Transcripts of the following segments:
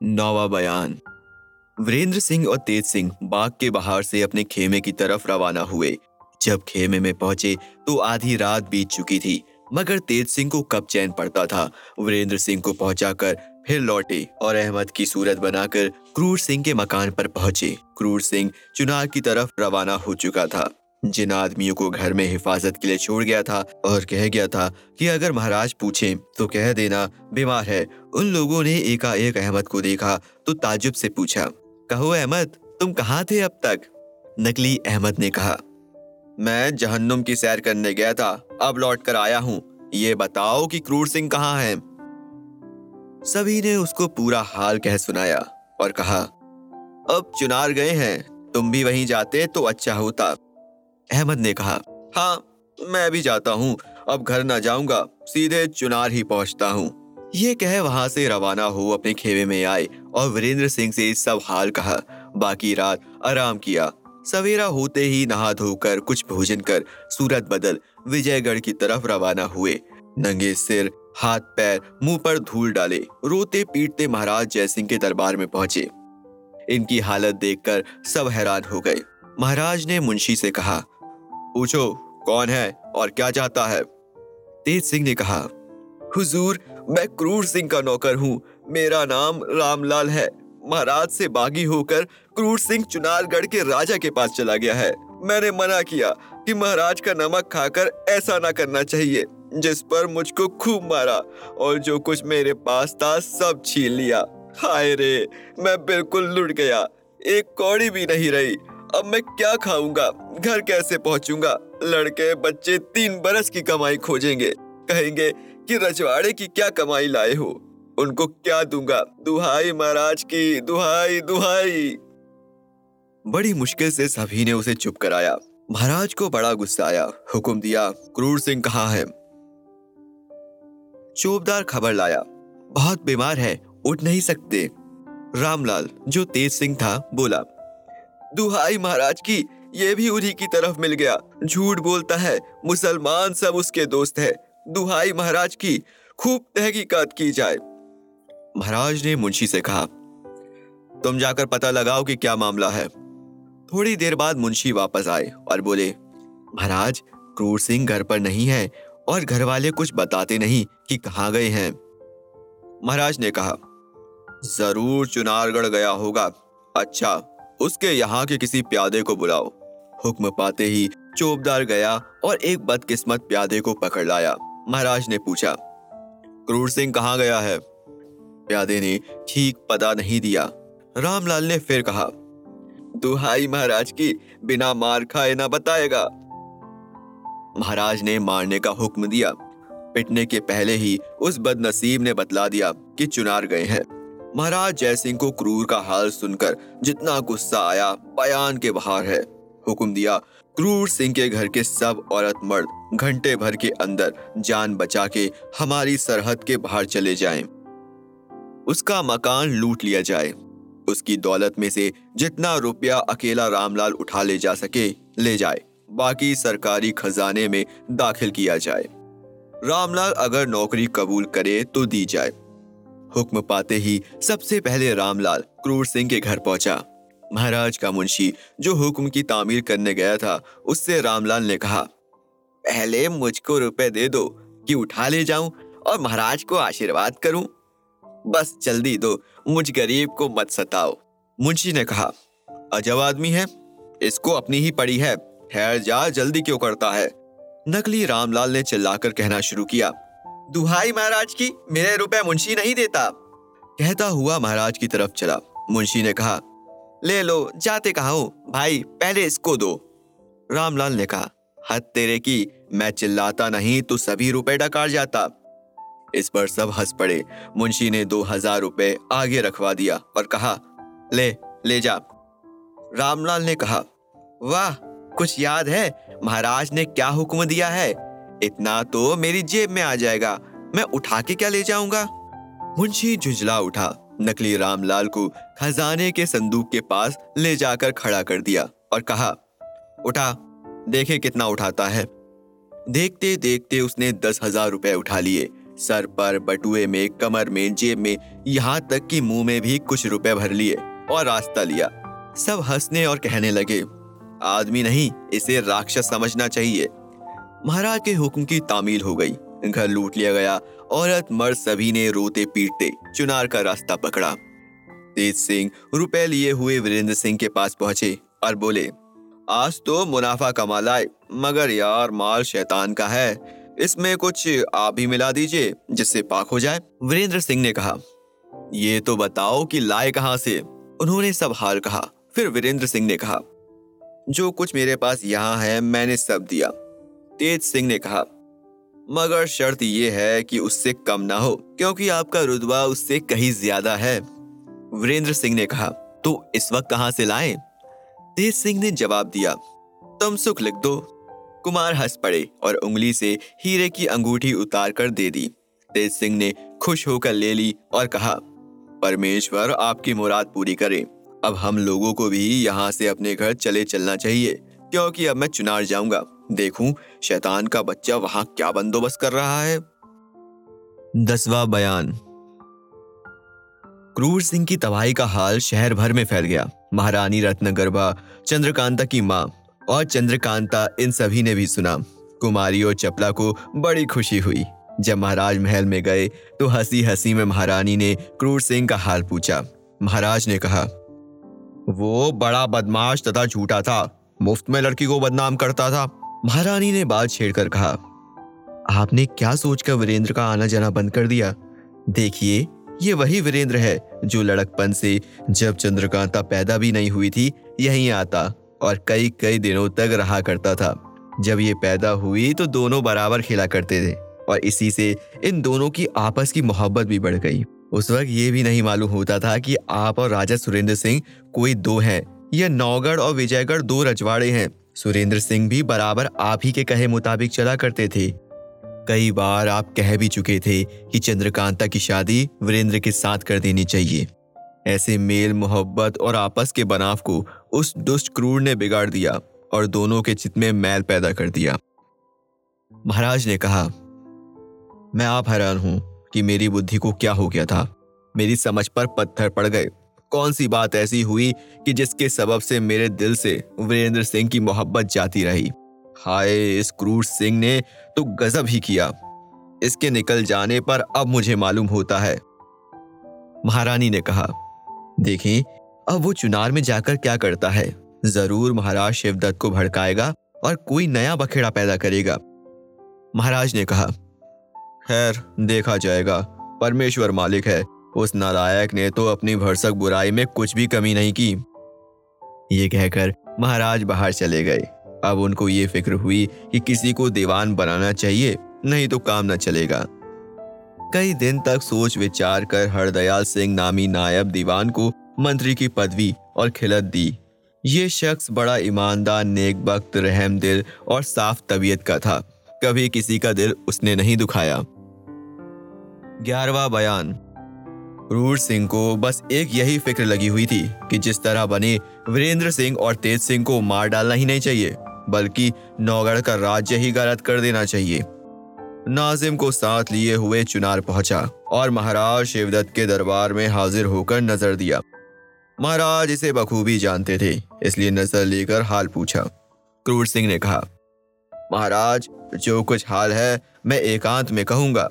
नौवा बयान। वीरेंद्र सिंह और तेज सिंह बाग के बाहर से अपने खेमे की तरफ़ रवाना हुए। जब खेमे में पहुँचे तो आधी रात बीत चुकी थी, मगर तेज सिंह को कब चैन पड़ता था? वीरेंद्र सिंह को पहुंचाकर फिर लौटे और अहमद की सूरत बनाकर क्रूर सिंह के मकान पर पहुँचे। क्रूर सिंह चुनाव की तरफ़ रवाना हो चुका था। जिन आदमियों को घर में हिफाजत के लिए छोड़ गया था और कह गया था कि अगर महाराज पूछे तो कह देना, बीमार है। उन लोगों ने एकाएक अहमद को देखा तो ताजुब से पूछा, कहो अहमद, तुम कहाँ थे अब तक? नकली अहमद ने कहा, मैं जहन्नुम की सैर करने गया था, अब लौट कर आया हूँ। ये बताओ कि क्रूर सिंह कहाँ है? सभी ने उसको पूरा हाल कह सुनाया और कहा, अब चुनार गए हैं, तुम भी वहीं जाते तो अच्छा होता। अहमद ने कहा हाँ मैं भी जाता हूँ। अब घर ना जाऊँगा, सीधे चुनार ही पहुँचता हूँ। ये कह वहाँ से रवाना हो अपने खेमे में आए और वीरेंद्र सिंह से सब हाल कहा। बाकी रात आराम किया। सवेरा होते ही नहा धोकर कुछ भोजन कर सूरत बदल विजयगढ़ की तरफ़ रवाना हुए। नंगे सिर, हाथ पैर, मुँह पर धूल डाले, रोते पीटते महाराज जयसिंह के दरबार में पहुँचे। इनकी हालत देखकर सब हैरान हो गए। महाराज ने मुंशी से कहा पूछो, कौन है और क्या चाहता है? तेज सिंह ने कहा, हुजूर, मैं क्रूर सिंह का नौकर हूँ। मेरा नाम रामलाल है। महाराज से बागी होकर क्रूर सिंह चुनारगढ़ के राजा के पास चला गया है। मैंने मना किया कि महाराज का नमक खाकर ऐसा ना करना चाहिए, जिस पर मुझको खूब मारा और जो कुछ मेरे पास था सब छीन लिया। हाय रे, मैं बिल्कुल लुट गया। एक कौड़ी भी नहीं रही। अब मैं क्या खाऊँगा? घर कैसे पहुंचूँगा? लड़के, बच्चे तीन बरस की कमाई खोजेंगे। कहेंगे कि रजवाड़े की क्या कमाई लाए हो? उनको क्या दूँगा? दुहाई महाराज की, दुहाई दुहाई। बड़ी मुश्किल से सभी ने उसे चुप कराया। महाराज को बड़ा गुस्सा आया। हुक्म दिया, क्रूर सिंह कहाँ है? चोपदार खबर लाया। बहुत बीमार है, उठ नहीं सकते। रामलाल, जो तेज सिंह था, बोला दुहाई महाराज की, ये भी उन्हीं की तरफ़ मिल गया। झूठ बोलता है, मुसलमान सब उसके दोस्त है। दुहाई महाराज की, खूब तहकीकात की जाए। महाराज ने मुंशी से कहा, तुम जाकर पता लगाओ कि क्या मामला है। थोड़ी देर बाद मुंशी वापस आए और बोले, महाराज, क्रूर सिंह घर पर नहीं है और घर वाले कुछ बताते नहीं कि कहाँ गए हैं। महाराज ने कहा, ज़रूर चुनारगढ़ गया होगा। अच्छा उसके यहाँ के किसी प्यादे को बुलाओ। हुक्म पाते ही चोपदार गया और एक बदकिस्मत प्यादे को पकड़ लाया। महाराज ने पूछा, क्रूर सिंह कहाँ गया है? प्यादे ने ठीक पता नहीं दिया। रामलाल ने फिर कहा, दुहाई महाराज की बिना मार खाए ना बताएगा। महाराज ने मारने का हुक्म दिया। पिटने के पहले ही उस बदनसीब ने बतला दिया कि चुनार गए हैं। महाराज जयसिंह को क्रूर का हाल सुनकर जितना गुस्सा आया, बयान के बाहर है। हुक्म दिया, क्रूर सिंह के घर के सब औरत मर्द घंटे भर के अंदर जान बचा के हमारी सरहद के बाहर चले जाएँ। उसका मकान लूट लिया जाए। उसकी दौलत में से जितना रुपया अकेला रामलाल उठा ले जा सके, ले जाए। बाकी सरकारी खजाने में दाखिल किया जाए। रामलाल अगर नौकरी कबूल करे तो दी जाए। हुक्म पाते ही सबसे पहले रामलाल क्रूर सिंह के घर पहुँचा। महाराज का मुंशी, जो हुक्म की तामीर करने गया था, उससे रामलाल ने कहा, पहले मुझको रुपए दे दो कि उठा ले जाऊँ और महाराज को आशीर्वाद करूँ। बस जल्दी दो, मुझ गरीब को मत सताओ। मुंशी ने कहा, अजब आदमी है, इसको अपनी ही पड़ी है। जा, जल्दी क्यों करता है? नकली रामलाल ने चिल्लाकर कहना शुरू किया। दुहाई महाराज की मेरे रुपए मुंशी नहीं देता। कहता हुआ महाराज की तरफ़ चला। मुंशी ने कहा, ले लो, जाते कहा भाई, पहले इसको दो। रामलाल ने कहा, हद तेरे की, मैं चिल्लाता नहीं तो सभी रुपए डकार जाता। इस पर सब हंस पड़े। मुंशी ने दो हज़ार रुपए आगे रखवा दिया और कहा, ले ले जा। रामलाल ने कहा, वाह, कुछ याद है? महाराज ने क्या हुक्म दिया है? इतना तो मेरी जेब में आ जाएगा। मैं उठा के क्या ले जाऊँगा? मुंशी झुंझला उठा। नकली रामलाल को खजाने के संदूक के पास ले जाकर खड़ा कर दिया और कहा, उठा, देखे कितना उठाता है। देखते देखते उसने दस हज़ार रुपए उठा लिए। सर पर बटुए में, कमर में, जेब में, यहाँ तक कि मुँह में भी कुछ रुपए भर लिए और रास्ता लिया। सब हंसने और कहने लगे, आदमी नहीं, इसे राक्षस समझना चाहिए। महाराज के हुक्म की तामील हो गई। घर लूट लिया गया। औरत मर्द सभी ने रोते पीटते चुनार का रास्ता पकड़ा। तेज सिंह रुपए लिए हुए वीरेंद्र सिंह के पास पहुँचे और बोले, आज तो मुनाफा कमा लाए, मगर यार माल शैतान का है। इसमें कुछ आप ही मिला दीजिए, जिससे पाक हो जाए। वीरेंद्र सिंह ने कहा, ये तो बताओ कि लाए कहाँ से? उन्होंने सब हाल कहा। फिर वीरेंद्र सिंह ने कहा, जो कुछ मेरे पास यहाँ है, मैंने सब दिया। तेज सिंह ने कहा, मगर शर्त यह है कि उससे कम ना हो, क्योंकि आपका रुतबा उससे कहीं ज़्यादा है। वीरेंद्र सिंह ने कहा तो इस वक्त कहाँ से लाएँ? तेज सिंह ने जवाब दिया, तुम सुख लिख दो। कुमार हंस पड़े और उंगली से हीरे की अंगूठी उतार कर दे दी। तेज सिंह ने खुश होकर ले ली और कहा, परमेश्वर आपकी मुराद पूरी करे। अब हम लोगों को भी यहाँ से अपने घर चले चलना चाहिए, क्योंकि अब मैं चुनार जाऊँगा। देखूँ, शैतान का बच्चा वहाँ क्या बंदोबस्त कर रहा है। दसवा बयान। क्रूर सिंह की तबाही का हाल शहर भर में फैल गया। महारानी रत्नगर्भा, चंद्रकांता की माँ और चंद्रकांता इन सभी ने भी सुना। कुमारी और चपला को बड़ी खुशी हुई। जब महाराज महल में गए तो हँसी हँसी में महारानी ने क्रूर सिंह का हाल पूछा। महाराज ने कहा, वो बड़ा बदमाश तथा झूठा था। मुफ़्त में लड़की को बदनाम करता था। महारानी ने बात छेड़कर कहा, आपने क्या सोचकर वीरेंद्र का आना जाना बंद कर दिया? देखिए, ये वही वीरेंद्र है जो लड़कपन से जब चंद्रकांता पैदा भी नहीं हुई थी, यहीं आता और कई कई दिनों तक रहा करता था। जब ये पैदा हुई तो दोनों बराबर खेला करते थे और इसी से इन दोनों की आपस की मोहब्बत भी बढ़ गई। उस वक्त ये भी नहीं मालूम होता था कि आप और राजा सुरेंद्र सिंह कोई दो हैं या नौगढ़ और विजयगढ़ दो रजवाड़े हैं। सुरेंद्र सिंह भी बराबर आप ही के कहे मुताबिक चला करते थे। कई बार आप कह भी चुके थे कि चंद्रकांता की शादी वीरेंद्र के साथ कर देनी चाहिए। ऐसे मेल, मोहब्बत और आपस के बनाव को उस दुष्ट क्रूर ने बिगाड़ दिया और दोनों के चित में मैल पैदा कर दिया। महाराज ने कहा, मैं आप हैरान हूँ कि मेरी बुद्धि को क्या हो गया था। मेरी समझ पर पत्थर पड़ गए। कौन सी बात ऐसी हुई कि जिसके सबब से मेरे दिल से वीरेंद्र सिंह की मोहब्बत जाती रही? हाय, इस क्रूर सिंह ने तो गजब ही किया। इसके निकल जाने पर अब मुझे मालूम होता है। महारानी ने कहा, देखें, अब वो चुनार में जाकर क्या करता है? ज़रूर महाराज शिवदत्त को भड़काएगा और कोई नया बखेड़ा पैदा करेगा। महाराज ने कहा, खैर, देखा जाएगा। परमेश्वर मालिक है। उस नालायक ने तो अपनी भरसक बुराई में कुछ भी कमी नहीं की। ये कहकर महाराज बाहर चले गए। अब उनको ये फ़िक्र हुई कि किसी को दीवान बनाना चाहिए, नहीं तो काम न चलेगा। कई दिन तक सोच विचार कर हरदयाल सिंह नामी नायब दीवान को मंत्री की पदवी और खिलत दी। ये शख्स बड़ा ईमानदार नेक वक्त रहम दिल और साफ़ तबीयत का था। कभी किसी का दिल उसने नहीं दुखाया। ग्यारहवा बयान। क्रूर सिंह को बस एक यही फ़िक्र लगी हुई थी कि जिस तरह बने वीरेंद्र सिंह और तेज सिंह को मार डालना ही नहीं चाहिए, बल्कि नौगढ़ का राज्य ही गलत कर देना चाहिए। नाजिम को साथ लिए हुए चुनार पहुँचा और महाराज शिवदत्त के दरबार में हाजिर होकर नज़र दिया। महाराज इसे बखूबी जानते थे, इसलिए नज़र लेकर हाल पूछा। क्रूर सिंह ने कहा, महाराज, जो कुछ हाल है, मैं एकांत में कहूँगा।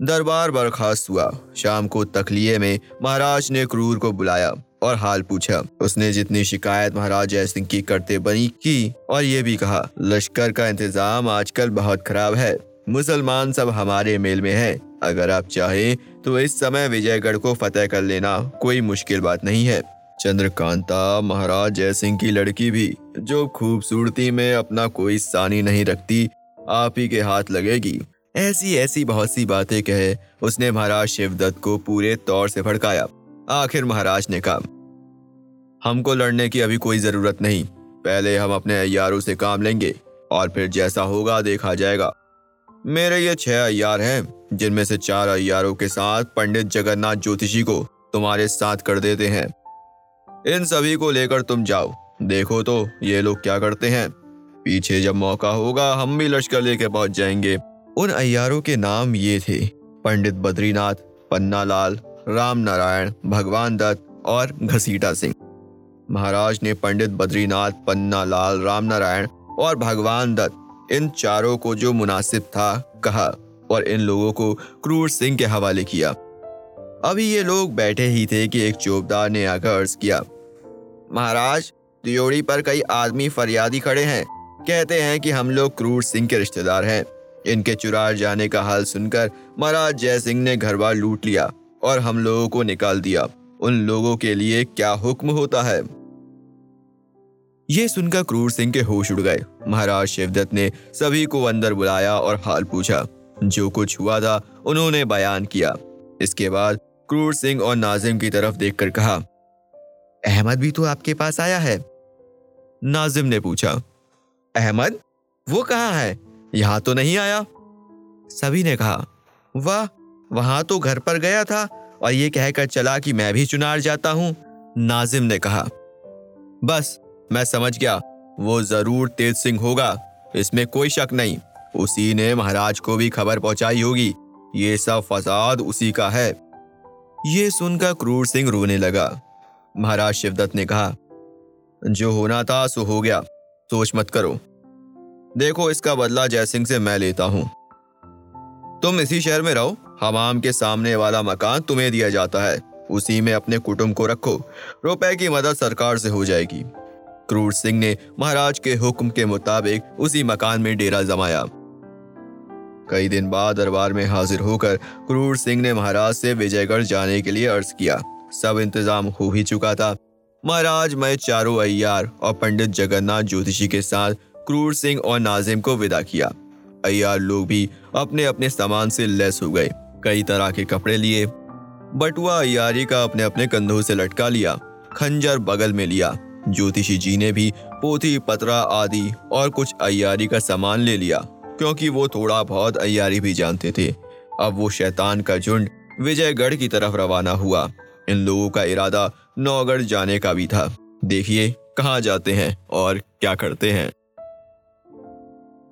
दरबार बर्खास्त हुआ। शाम को तखलिए में महाराज ने क्रूर को बुलाया और हाल पूछा। उसने जितनी शिकायत महाराज जय सिंह की करते बनी की और ये भी कहा, लश्कर का इंतज़ाम आजकल बहुत खराब है। मुसलमान सब हमारे मेल में है। अगर आप चाहें तो इस समय विजयगढ़ को फतेह कर लेना कोई मुश्किल बात नहीं है। चंद्रकांता, महाराज जय सिंह की लड़की भी, जो खूबसूरती में अपना कोई सानी नहीं रखती, आप ही के हाथ लगेगी। ऐसी ऐसी बहुत सी बातें कहे। उसने महाराज शिवदत्त को पूरे तौर से भड़काया। आखिर महाराज ने कहा, हमको लड़ने की अभी कोई ज़रूरत नहीं। पहले हम अपने अयारों से काम लेंगे और फिर जैसा होगा देखा जाएगा। मेरे ये छह अयार हैं, जिनमें से चार अयारों के साथ पंडित जगन्नाथ ज्योतिषी को तुम्हारे साथ कर देते हैं। इन सभी को लेकर तुम जाओ। देखो तो ये लोग क्या करते हैं। पीछे जब मौका होगा, हम भी लश्कर लेके पहुँच जाएँगे। उन अयारों के नाम ये थे, पंडित बद्रीनाथ, पन्नालाल राम नारायण भगवान दत्त और घसीटा सिंह। महाराज ने पंडित बद्रीनाथ, पन्नालाल राम नारायण और भगवान दत्त, इन चारों को जो मुनासिब था, कहा और इन लोगों को क्रूर सिंह के हवाले किया। अभी ये लोग बैठे ही थे कि एक चौबदार ने आकर अर्ज़ किया, महाराज, दियोड़ी पर कई आदमी फरियादी खड़े हैं। कहते हैं कि हम लोग क्रूर सिंह के रिश्तेदार हैं। इनके चुरार जाने का हाल सुनकर महाराज जय सिंह ने घर बार लूट लिया और हम लोगों को निकाल दिया। उन लोगों के लिए क्या हुक्म होता है? ये सुनकर क्रूर सिंह के होश उड़ गए। महाराज शिवदत्त ने सभी को अंदर बुलाया और हाल पूछा। जो कुछ हुआ था, उन्होंने बयान किया। इसके बाद क्रूर सिंह और नाजिम की तरफ़ देखकर कहा, अहमद भी तो आपके पास आया है? नाजिम ने पूछा, अहमद? वो कहाँ है? यहाँ तो नहीं आया। सभी ने कहा, वाह, वहाँ तो घर पर गया था और ये कहकर चला कि मैं भी चुनार जाता हूँ, नाजिम ने कहा। बस, मैं समझ गया, वो ज़रूर तेज सिंह होगा, इसमें कोई शक नहीं। उसी ने महाराज को भी खबर पहुंचाई होगी, ये सब फसाद उसी का है। ये सुनकर क्रूर सिंह रोने लगा। महाराज शिवदत्त ने कहा, जो होना था सो हो गया, सोच मत करो। देखो इसका बदला जयसिंह से मैं लेता हूँ। तुम इसी शहर में रहो। हमाम के सामने वाला मकान तुम्हें दिया जाता है। उसी में अपने कुटुंब को रखो। रुपए की मदद सरकार से हो जाएगी। क्रूर सिंह ने महाराज के हुक्म के मुताबिक उसी मकान में डेरा जमाया। कई दिन बाद दरबार में हाजिर होकर क्रूर सिंह ने महाराज से विजयगढ़ जाने के लिए अर्ज़ किया। सब इंतज़ाम हो ही चुका था। महाराज मैं चारों अय्यार और पंडित जगन्नाथ ज्योतिषी के साथ क्रूर सिंह और नाजिम को विदा किया। अय्यार लोग भी अपने अपने सामान से लैस हो गए। कई तरह के कपड़े लिए। बटुआ अयारी का अपने अपने कंधों से लटका लिया। खंजर बगल में लिया। ज्योतिषी जी ने भी पोथी, पतरा आदि और कुछ अयारी का सामान ले लिया, क्योंकि वो थोड़ा बहुत अयारी भी जानते थे। अब वो शैतान का झुंड विजयगढ़ की तरफ़ रवाना हुआ। इन लोगों का इरादा नौगढ़ जाने का भी था। देखिए, कहाँ जाते हैं और क्या करते हैं।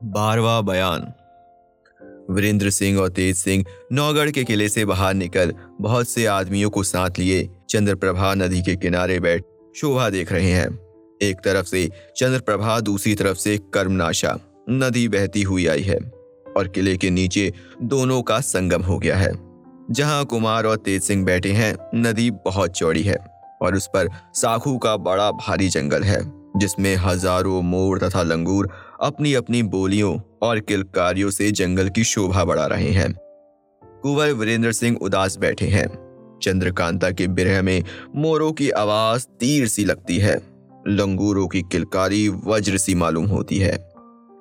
बारवा बयान। वीरेंद्र सिंह और तेज सिंह नौगढ़ के किले से बाहर निकल बहुत से आदमियों को साथ लिए चंद्रप्रभा नदी के किनारे बैठ शोभा देख रहे हैं। एक तरफ़ से चंद्रप्रभा, दूसरी तरफ़ से कर्मनाशा, नदी बहती हुई आई है और किले के नीचे दोनों का संगम हो गया है। जहाँ कुमार और तेज सिंह बैठे हैं, नदी बहुत चौड़ी है और उस पर साखू का बड़ा भारी जंगल है। जिसमें हज़ारों मोर तथा लंगूर अपनी अपनी बोलियों और किलकारियों से जंगल की शोभा बढ़ा रहे हैं। कुंवर वीरेंद्र सिंह उदास बैठे हैं। चंद्रकांता के बिरह में मोरों की आवाज़ तीर सी लगती है। लंगूरों की किलकारी वज्र सी मालूम होती है।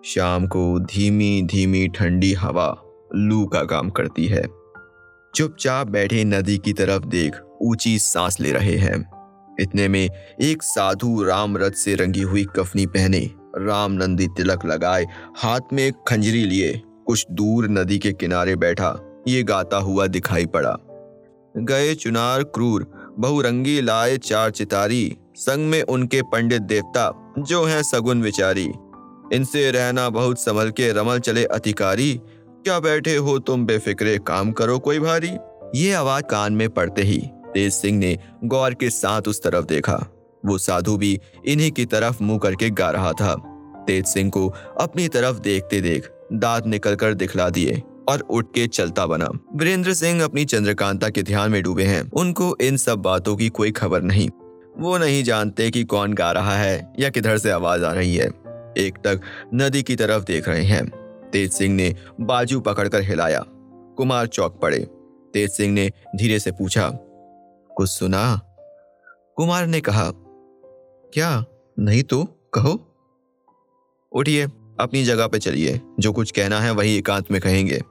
शाम को धीमी धीमी ठंडी हवा लू का काम करती है। चुपचाप बैठे नदी की तरफ़ देख ऊँची सांस ले रहे हैं। इतने में एक साधु राम रथ से रंगी हुई कफनी पहने राम नंदी तिलक लगाए, हाथ में खंजरी लिए। कुछ दूर नदी के किनारे बैठा, ये गाता हुआ दिखाई पड़ा। गए चुनार क्रूर, बहुरंगी लाए चार चितारी। संग में उनके पंडित देवता, जो हैं सगुन विचारी। इनसे रहना बहुत संभल के रमल चले अधिकारी। क्या बैठे हो तुम बेफिक्रे, काम करो कोई भारी। ये आवाज़ कान में पड़ते ही तेज सिंह ने गौर के साथ उस तरफ़ देखा। वो साधु भी इन्हीं की तरफ़ मुँह करके गा रहा था। तेज सिंह को अपनी तरफ़ देखते देख दांत निकलकर दिखला दिए और उठ के चलता बना। वीरेंद्र सिंह अपनी चंद्रकांता के ध्यान में डूबे हैं। उनको इन सब बातों की कोई खबर नहीं। वो नहीं जानते कि कौन गा रहा है या किधर से आवाज़ आ रही है। एक तक नदी की तरफ़ देख रहे हैं। तेज सिंह ने बाजू पकड़कर हिलाया। कुमार चौक पड़े। तेज सिंह ने धीरे से पूछा कुछ सुना। कुमार ने कहा, क्या? नहीं तो? कहो। उठिए, अपनी जगह पे चलिए। जो कुछ कहना है वही एकांत में कहेंगे।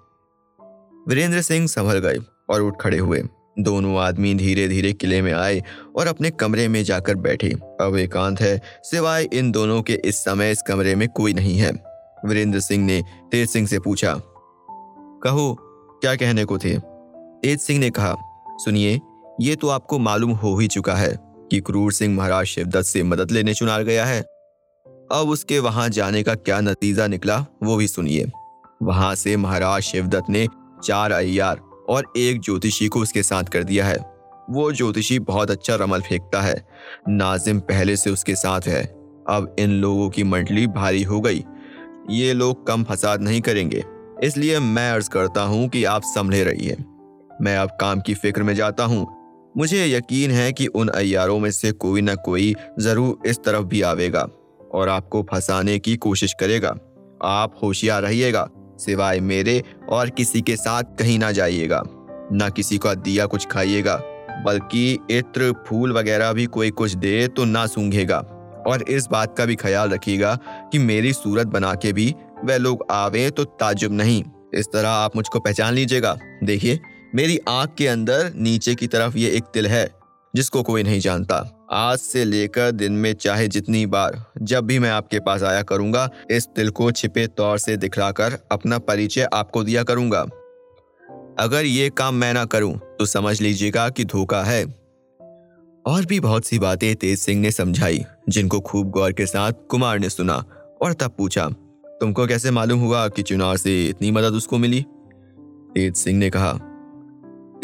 वीरेंद्र सिंह संभल गए और उठ खड़े हुए। दोनों आदमी धीरे धीरे किले में आए और अपने कमरे में जाकर बैठे। अब एकांत है, सिवाय इन दोनों के इस समय इस कमरे में कोई नहीं है। वीरेंद्र सिंह ने तेज सिंह से पूछा, कहो, क्या कहने को थे? तेज सिंह ने कहा, सुनिए ये तो आपको मालूम हो ही चुका है कि क्रूर सिंह महाराज शिवदत्त से मदद लेने चुनार गया है। अब उसके वहाँ जाने का क्या नतीजा निकला, वो भी सुनिए। वहाँ से महाराज शिवदत्त ने चार अयार और एक ज्योतिषी को उसके साथ कर दिया है। वो ज्योतिषी बहुत अच्छा रमल फेंकता है। नाजिम पहले से उसके साथ है। अब इन लोगों की मंडली भारी हो गई। ये लोग कम फसाद नहीं करेंगे। इसलिए मैं अर्ज़ करता हूँ कि आप संभले रहिए। मैं अब काम की फ़िक्र में जाता हूँ। मुझे यकीन है कि उन अयारों में से कोई ना कोई ज़रूर इस तरफ़ भी आवेगा और आपको फंसाने की कोशिश करेगा। आप होशियार रहिएगा, सिवाय मेरे और किसी के साथ कहीं ना जाइएगा। ना किसी का दिया कुछ खाइएगा, बल्कि इत्र, फूल वगैरह भी कोई कुछ दे तो ना सूंघेगा। और इस बात का भी ख्याल रखिएगा कि मेरी सूरत बना के भी वह लोग आवे तो ताजुब नहीं। इस तरह आप मुझको पहचान लीजिएगा। देखिए मेरी आँख के अंदर नीचे की तरफ़ ये एक तिल है, जिसको कोई नहीं जानता। आज से लेकर दिन में चाहे जितनी बार जब भी मैं आपके पास आया करूँगा, इस तिल को छिपे तौर से दिखलाकर अपना परिचय आपको दिया करूँगा। अगर ये काम मैं ना करूँ तो समझ लीजिएगा कि धोखा है। और भी बहुत सी बातें तेज सिंह ने समझाई, जिनको खूब गौर के साथ कुमार ने सुना और तब पूछा, तुमको कैसे मालूम हुआ कि चुनाव से इतनी मदद उसको मिली? तेज सिंह ने कहा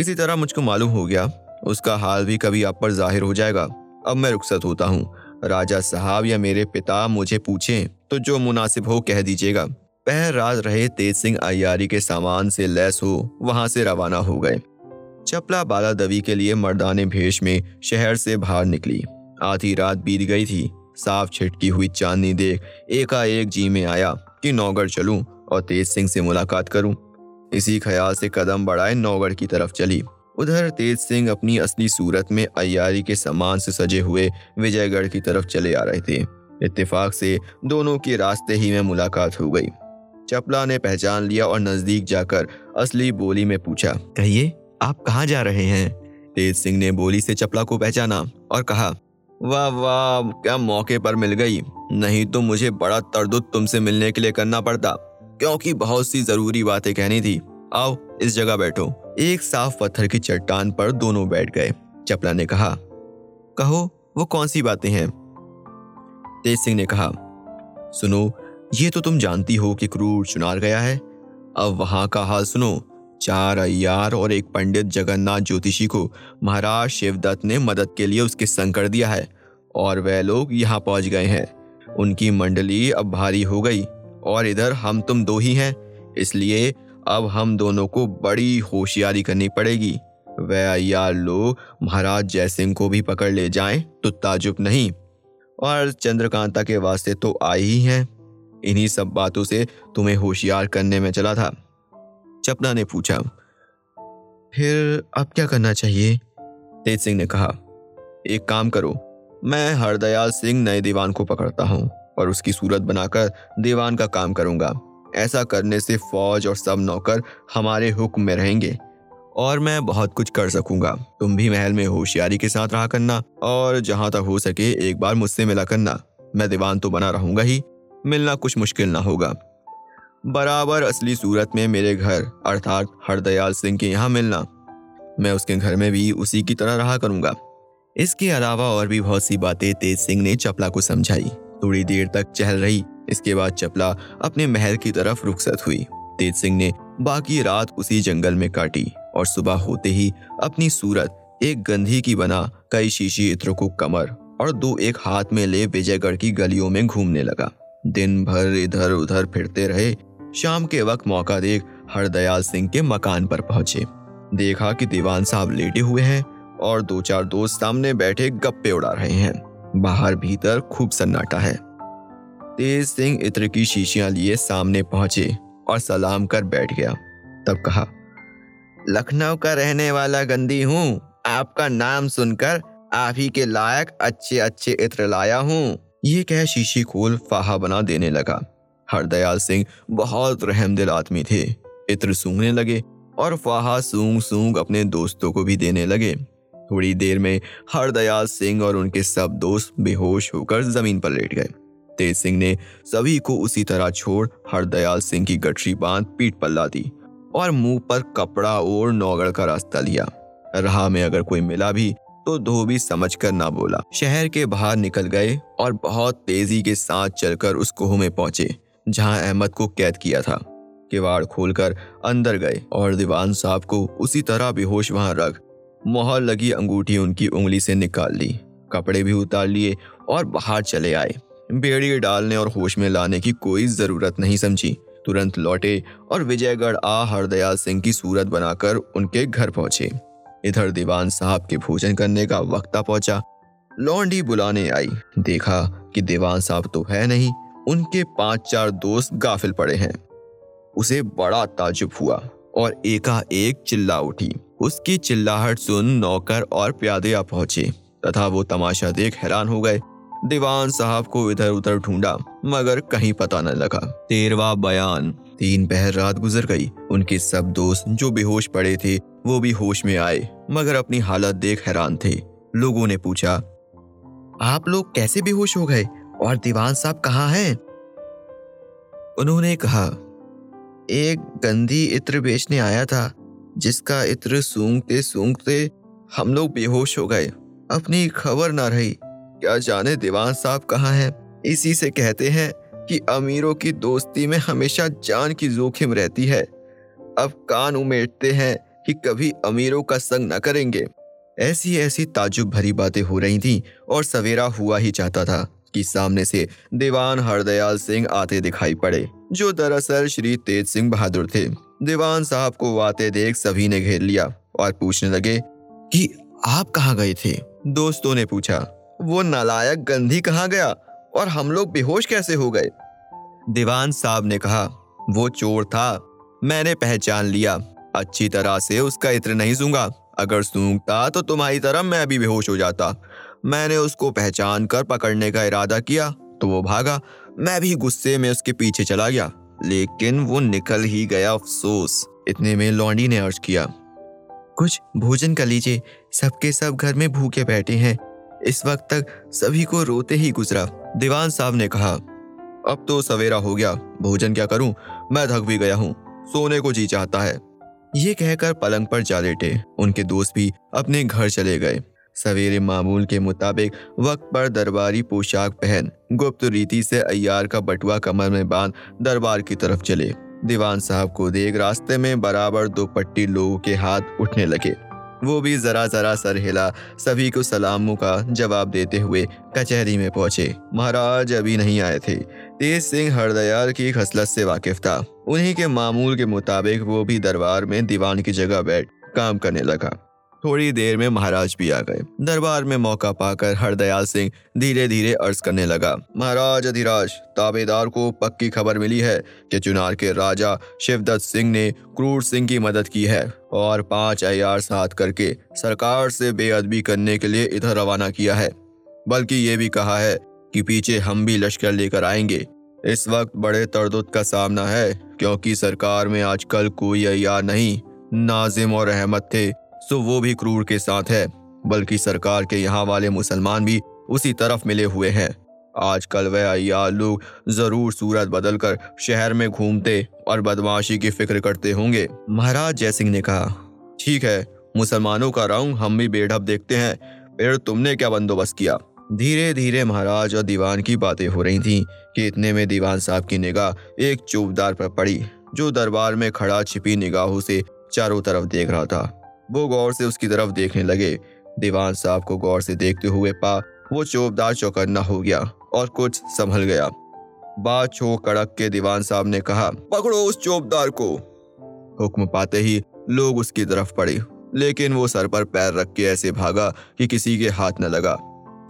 इसी तरह मुझको मालूम हो गया, उसका हाल भी कभी आप पर ज़ाहिर हो जाएगा। अब मैं रुखसत होता हूँ। राजा साहब या मेरे पिता मुझे पूछें तो जो मुनासिब हो कह दीजिएगा। पहर रात रहे तेज सिंह अयारी के सामान से लैस हो, वहाँ से रवाना हो गए। चपला बाला दवी के लिए मर्दाने भेष में शहर से बाहर निकली। आधी रात बीत गई थी। साफ़ छिटकी हुई चांदनी देख एकाएक जी में आया कि नौगढ़ चलूँ और तेज सिंह से मुलाकात करूँ। इसी ख्याल से कदम बढ़ाए नौगढ़ की तरफ़ चली। उधर तेज सिंह अपनी असली सूरत में अयारी के सामान से सजे हुए विजयगढ़ की तरफ़ चले आ रहे थे। इत्तेफाक से दोनों के रास्ते ही में मुलाकात हो गई। चपला ने पहचान लिया और नज़दीक जाकर असली बोली में पूछा, कहिए, आप कहाँ जा रहे हैं? तेज सिंह ने बोली से चपला को पहचाना और कहा, वाह वाह, क्या मौके पर मिल गई। नहीं तो मुझे बड़ा तरदुत तुमसे मिलने के लिए करना पड़ता। क्योंकि बहुत सी ज़रूरी बातें कहनी थी। आओ, इस जगह बैठो। एक साफ़ पत्थर की चट्टान पर दोनों बैठ गए। चपला ने कहा, कहो, वो कौन सी बातें हैं? तेज सिंह ने कहा, सुनो, ये तो तुम जानती हो कि क्रूर चुनार गया है। अब वहाँ का हाल सुनो। चार अयार और एक पंडित जगन्नाथ ज्योतिषी को महाराज शिवदत्त ने मदद के लिए उसके संग कर दिया है और वह लोग यहाँ पहुँच गए हैं। उनकी मंडली अब भारी हो गई। और इधर हम तुम दो ही हैं, इसलिए अब हम दोनों को बड़ी होशियारी करनी पड़ेगी। वह अय्यार लोग महाराज जयसिंह को भी पकड़ ले जाएँ तो ताजुब नहीं। और चंद्रकांता के वास्ते तो आई ही हैं। इन्हीं सब बातों से तुम्हें होशियार करने में चला था। चपना ने पूछा, फिर अब क्या करना चाहिए? तेज सिंह ने कहा, एक काम करो, मैं हरदयाल सिंह नए दीवान को पकड़ता हूँ। और उसकी सूरत बनाकर दीवान का काम करूँगा। ऐसा करने से फौज और सब नौकर हमारे हुक्म में रहेंगे और मैं बहुत कुछ कर सकूँगा। तुम भी महल में होशियारी के साथ रहा करना और जहाँ तक हो सके एक बार मुझसे मिला करना। मैं दीवान तो बना रहूँगा ही। मिलना कुछ मुश्किल ना होगा। बराबर असली सूरत में मेरे घर, अर्थात हरदयाल सिंह के यहाँ मिलना। मैं उसके घर में भी उसी की तरह रहा करूँगा। इसके अलावा और भी बहुत सी बातें तेज सिंह ने चपला को समझाई। थोड़ी देर तक चहल रही। इसके बाद चपला अपने महल की तरफ़ रुखसत हुई। तेज सिंह ने बाकी रात उसी जंगल में काटी और सुबह होते ही अपनी सूरत एक गंधी की बना कई शीशी इत्र को कमर और दो एक हाथ में ले विजयगढ़ की गलियों में घूमने लगा। दिन भर इधर उधर फिरते रहे। शाम के वक्त मौका देख हरदयाल सिंह के मकान पर पहुँचे। देखा कि दीवान साहब लेटे हुए हैं और दो चार दोस्त सामने बैठे गप्पे उड़ा रहे हैं। बाहर भीतर खूब सन्नाटा है। तेज सिंह इत्र की शीशियाँ लिए सामने पहुँचे और सलाम कर बैठ गया। तब कहा, लखनऊ का रहने वाला गंदी हूँ। आपका नाम सुनकर आप ही के लायक अच्छे अच्छे इत्र लाया हूँ। ये कह शीशी खोल फाहा बना देने लगा। हरदयाल सिंह बहुत रहमदिल आदमी थे। इत्र सूंघने लगे और फाहा सूंग सूंग अपने दोस्तों को भी देने लगे। थोड़ी देर में हरदयाल सिंह और उनके सब दोस्त बेहोश होकर ज़मीन पर लेट गए। तेज सिंह ने सभी को उसी तरह छोड़ हरदयाल सिंह की गठरी बाँध पीठ पर ला दी और मुँह पर कपड़ा और नौगढ़ का रास्ता लिया। राह में अगर कोई मिला भी तो धोबी समझ कर ना बोला। शहर के बाहर निकल गए और बहुत तेज़ी के साथ चलकर उस कोह में पहुँचे, जहाँ अहमद को कैद किया था। किवाड़ खोलकर अंदर गए और दीवान साहब को उसी तरह बेहोश वहाँ रख मोहर लगी अंगूठी उनकी उंगली से निकाल ली, कपड़े भी उतार लिए और बाहर चले आए। बेड़ी डालने और होश में लाने की कोई ज़रूरत नहीं समझी। तुरंत लौटे और विजयगढ़ आ हरदयाल सिंह की सूरत बनाकर उनके घर पहुँचे। इधर दीवान साहब के भोजन करने का वक्त पहुँचा। लौंडी बुलाने आई। देखा कि दीवान साहब तो है नहीं, उनके पाँच चार दोस्त गाफिल पड़े हैं। उसे बड़ा ताजुब हुआ और एकाएक चिल्ला उठी। उसकी चिल्लाहट सुन नौकर और प्यादे आ पहुँचे, तथा वो तमाशा देख हैरान हो गए। दीवान साहब को इधर उधर ढूंढा, मगर कहीं पता न लगा। तेरवा बयान। तीन पहर रात गुजर गई। उनके सब दोस्त जो बेहोश पड़े थे, वो भी होश में आए, मगर अपनी हालत देख हैरान थे। लोगों ने पूछा, आप लोग कैसे बेहोश हो गए? और दीवान साहब कहाँ हैं? उन्होंने कहा, एक गंदी इत्र बेचने आया था। जिसका इत्र सूंघते सूंघते हम लोग बेहोश हो गए। अपनी खबर ना रही। क्या जाने दीवान साहब कहाँ हैं? इसी से कहते हैं कि अमीरों की दोस्ती में हमेशा जान की जोखिम रहती है। अब कान उमेटते हैं कि कभी अमीरों का संग न करेंगे। ऐसी ऐसी ताजुब भरी बातें हो रही थीं और सवेरा हुआ ही चाहता था कि सामने से दीवान हरदयाल सिंह आते दिखाई पड़े, जो दरअसल श्री तेज सिंह बहादुर थे। दीवान साहब को आते देख सभी ने घेर लिया और पूछने लगे कि आप कहाँ गए थे? दोस्तों ने पूछा, वो नालायक गंधी कहाँ गया और हम लोग बेहोश कैसे हो गए? दीवान साहब ने कहा, वो चोर था, मैंने पहचान लिया। अच्छी तरह से उसका इत्र नहीं सूँगा। अगर सूंघता तो तुम्हारी तरह मैं भी बेहोश हो जाता। मैंने उसको पहचान कर पकड़ने का इरादा किया तो वो भागा। मैं भी गुस्से में उसके पीछे चला गया। लेकिन वो निकल ही गया अफसोस। इतने में लौंडी ने अर्ज़ किया, कुछ भोजन कर लीजिए, सबके सब घर में भूखे बैठे हैं। इस वक्त तक सभी को रोते ही गुजरा, दीवान साहब ने कहा। अब तो सवेरा हो गया, भोजन क्या करूँ? मैं थक भी गया हूँ, सोने को जी चाहता है। ये कहकर पलंग पर जा लेटे। उनके दोस्त भी अपने घर चले गए। सवेरे मामूल के मुताबिक वक्त पर दरबारी पोशाक पहन गुप्त रीति से अयार का बटुआ कमर में बाँध दरबार की तरफ़ चले। दीवान साहब को देख रास्ते में बराबर दो पट्टी लोगों के हाथ उठने लगे। वो भी जरा जरा सर हिला, सभी को सलामों का जवाब देते हुए कचहरी में पहुँचे। महाराज अभी नहीं आए थे। तेज सिंह हरदयाल की खसलत से वाकिफ था। उन्हीं के मामूल के मुताबिक वो भी दरबार में दीवान की जगह बैठ काम करने लगा। थोड़ी देर में महाराज भी आ गए। दरबार में मौका पाकर हरदयाल सिंह धीरे धीरे अर्ज़ करने लगा। महाराज अधिराज, ताबेदार को पक्की खबर मिली है कि चुनार के राजा शिवदत्त सिंह ने क्रूर सिंह की मदद की है और पाँच अयार साथ करके सरकार से बेअदबी करने के लिए इधर रवाना किया है। बल्कि ये भी कहा है कि पीछे हम भी लश्कर लेकर आएँगे। इस वक्त बड़े तरदुत का सामना है, क्योंकि सरकार में आजकल कोई अयार नहीं, नाजिम और अहमद थे। सो वो भी क्रूर के साथ है, बल्कि सरकार के यहाँ वाले मुसलमान भी उसी तरफ़ मिले हुए हैं। आजकल वह अयार लोग ज़रूर सूरत बदल कर शहर में घूमते और बदमाशी की फ़िक्र करते होंगे, महाराज जयसिंह ने कहा। ठीक है, मुसलमानों का रंग हम भी बेढब देखते हैं, फिर तुमने क्या बंदोबस्त किया? धीरे धीरे महाराज और दीवान की बातें हो रही थीं कि इतने में दीवान साहब की निगाह एक चौबदार पर पड़ी, जो दरबार में खड़ा छिपी निगाहों से चारों तरफ़ देख रहा था। वो गौर से उसकी तरफ़ देखने लगे। दीवान साहब को गौर से देखते हुए पा, वो चोपदार चौकन्ना हो गया और कुछ संभल गया। बात छो कड़क के दीवान साहब ने कहा, पकड़ो उस चोपदार को। हुक्म पाते ही लोग उसकी तरफ़ पड़े, लेकिन वो सर पर पैर रख के ऐसे भागा कि किसी के हाथ न लगा।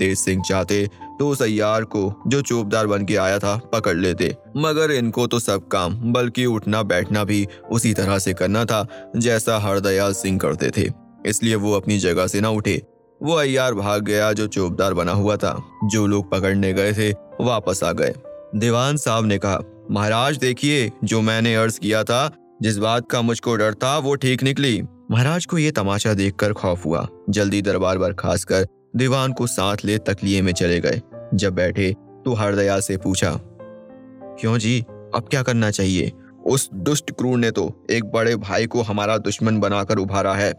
तेज सिंह चाहते तो उस अयार को, जो चौबदार बन के आया था, पकड़ लेते। मगर इनको तो सब काम, बल्कि उठना बैठना भी उसी तरह से करना था, जैसा हरदयाल सिंह करते थे। इसलिए वो अपनी जगह से ना उठे। वो अयार भाग गया, जो चौबदार बना हुआ था। जो लोग पकड़ने गए थे, वापस आ गए। दीवान साहब ने कहा, महाराज, देखिए, जो मैंने अर्ज़ किया था, जिस बात का मुझको डर था, वो ठीक निकली। महाराज को ये तमाशा देखकर खौफ हुआ। जल्दी दरबार बर्खास्त कर दीवान को साथ ले तकलिए में चले गए। जब बैठे तो हरदयाल से पूछा, क्यों जी? अब क्या करना चाहिए? उस दुष्ट क्रूर ने तो एक बड़े भाई को हमारा दुश्मन बनाकर उभारा है।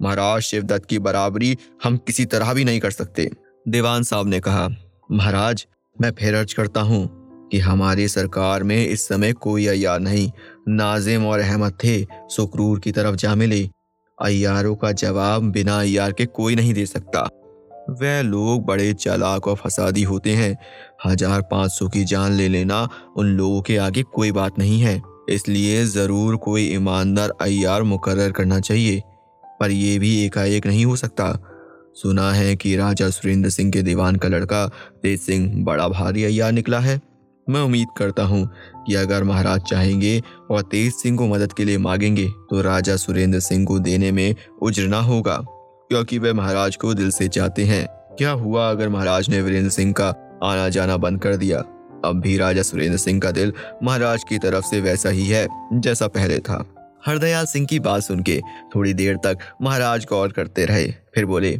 महाराज शिवदत्त की बराबरी हम किसी तरह भी नहीं कर सकते। दीवान साहब ने कहा, महाराज, मैं फिर अर्ज़ करता हूँ कि हमारी सरकार में इस समय कोई अयार नहीं। नाजिम और अहमद थे सुकरूर की तरफ़ जा मिले। अयारों का जवाब बिना अयार के कोई नहीं दे सकता। वह लोग बड़े चालाक और फसादी होते हैं। हज़ार पाँच सौ की जान ले लेना उन लोगों के आगे कोई बात नहीं है। इसलिए ज़रूर कोई ईमानदार अयार मुकर करना चाहिए, पर यह भी एकाएक नहीं हो सकता। सुना है कि राजा सुरेंद्र सिंह के दीवान का लड़का तेज सिंह बड़ा भारी अयार निकला है। मैं उम्मीद करता हूँ कि अगर महाराज चाहेंगे और तेज सिंह को मदद के लिए मांगेंगे तो राजा सुरेंद्र सिंह को देने में उजरना होगा। क्योंकि वे महाराज को दिल से चाहते हैं? क्या हुआ अगर महाराज ने वीरेंद्र सिंह का आना जाना बंद कर दिया? अब भी राजा सुरेंद्र सिंह का दिल महाराज की तरफ़ से वैसा ही है, जैसा पहले था। हरदयाल सिंह की बात सुन के थोड़ी देर तक महाराज गौर करते रहे, फिर बोले,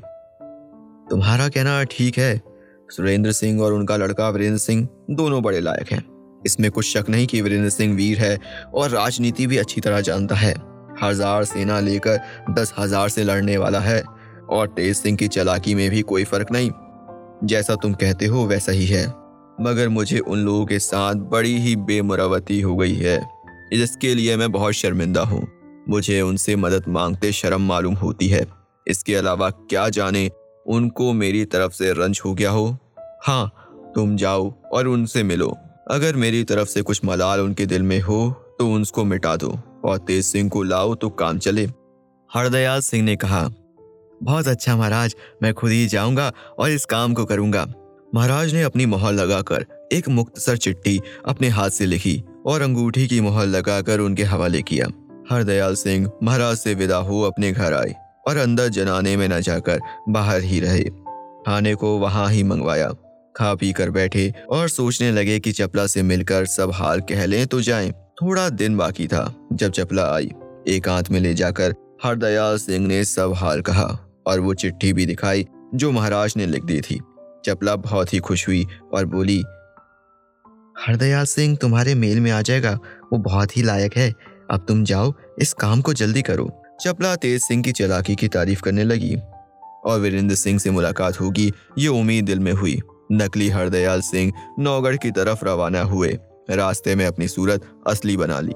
तुम्हारा कहना ठीक है। सुरेंद्र सिंह और उनका लड़का वीरेंद्र सिंह दोनों बड़े लायक हैं। इसमें कुछ शक नहीं कि वीरेंद्र सिंह वीर है और राजनीति भी अच्छी तरह जानता है। हज़ार सेना लेकर दस हज़ार से लड़ने वाला है। और तेज सिंह की चलाकी में भी कोई फ़र्क नहीं। जैसा तुम कहते हो, वैसा ही है। मगर मुझे उन लोगों के साथ बड़ी ही बेमुरावती हो गई है, जिसके लिए मैं बहुत शर्मिंदा हूँ। मुझे उनसे मदद मांगते शर्म मालूम होती है। इसके अलावा क्या जाने उनको मेरी तरफ़ से रंज हो गया हो? हाँ तुम जाओ और उनसे मिलो। अगर मेरी तरफ़ से कुछ मलाल उनके दिल में हो तो उनको मिटा दो और तेज सिंह को लाओ तो काम चले। हरदयाल सिंह ने कहा बहुत अच्छा महाराज, मैं खुद ही जाऊँगा और इस काम को करूँगा। महाराज ने अपनी मोहर लगाकर एक मुख्तसर चिट्ठी अपने हाथ से लिखी और अंगूठी की मोहर लगाकर उनके हवाले किया। हरदयाल सिंह महाराज से विदा हो अपने घर आए और अंदर जनाने में न जाकर बाहर ही रहे। खाने को वहाँ ही मंगवाया। खा पी कर बैठे और सोचने लगे कि चपला से मिलकर सब हाल कह लें तो जाएँ। थोड़ा दिन बाकी था जब चपला आई। एक हाथ में ले जाकर हरदयाल सिंह ने सब हाल कहा। और वो चिट्ठी भी दिखाई जो महाराज ने लिख दी थी। चपला बहुत ही खुश हुई और बोली, हरदयाल सिंह, तुम्हारे मेल में आ जाएगा। वो बहुत ही लायक है। अब तुम जाओ, इस काम को जल्दी करो। चपला तेज सिंह की चलाकी की तारीफ़ करने लगी और वीरेंद्र सिंह से मुलाकात होगी, ये उम्मीद दिल में हुई। नकली हरदयाल सिंह नौगढ़ की तरफ़ रवाना हुए, रास्ते में अपनी सूरत असली बना ली।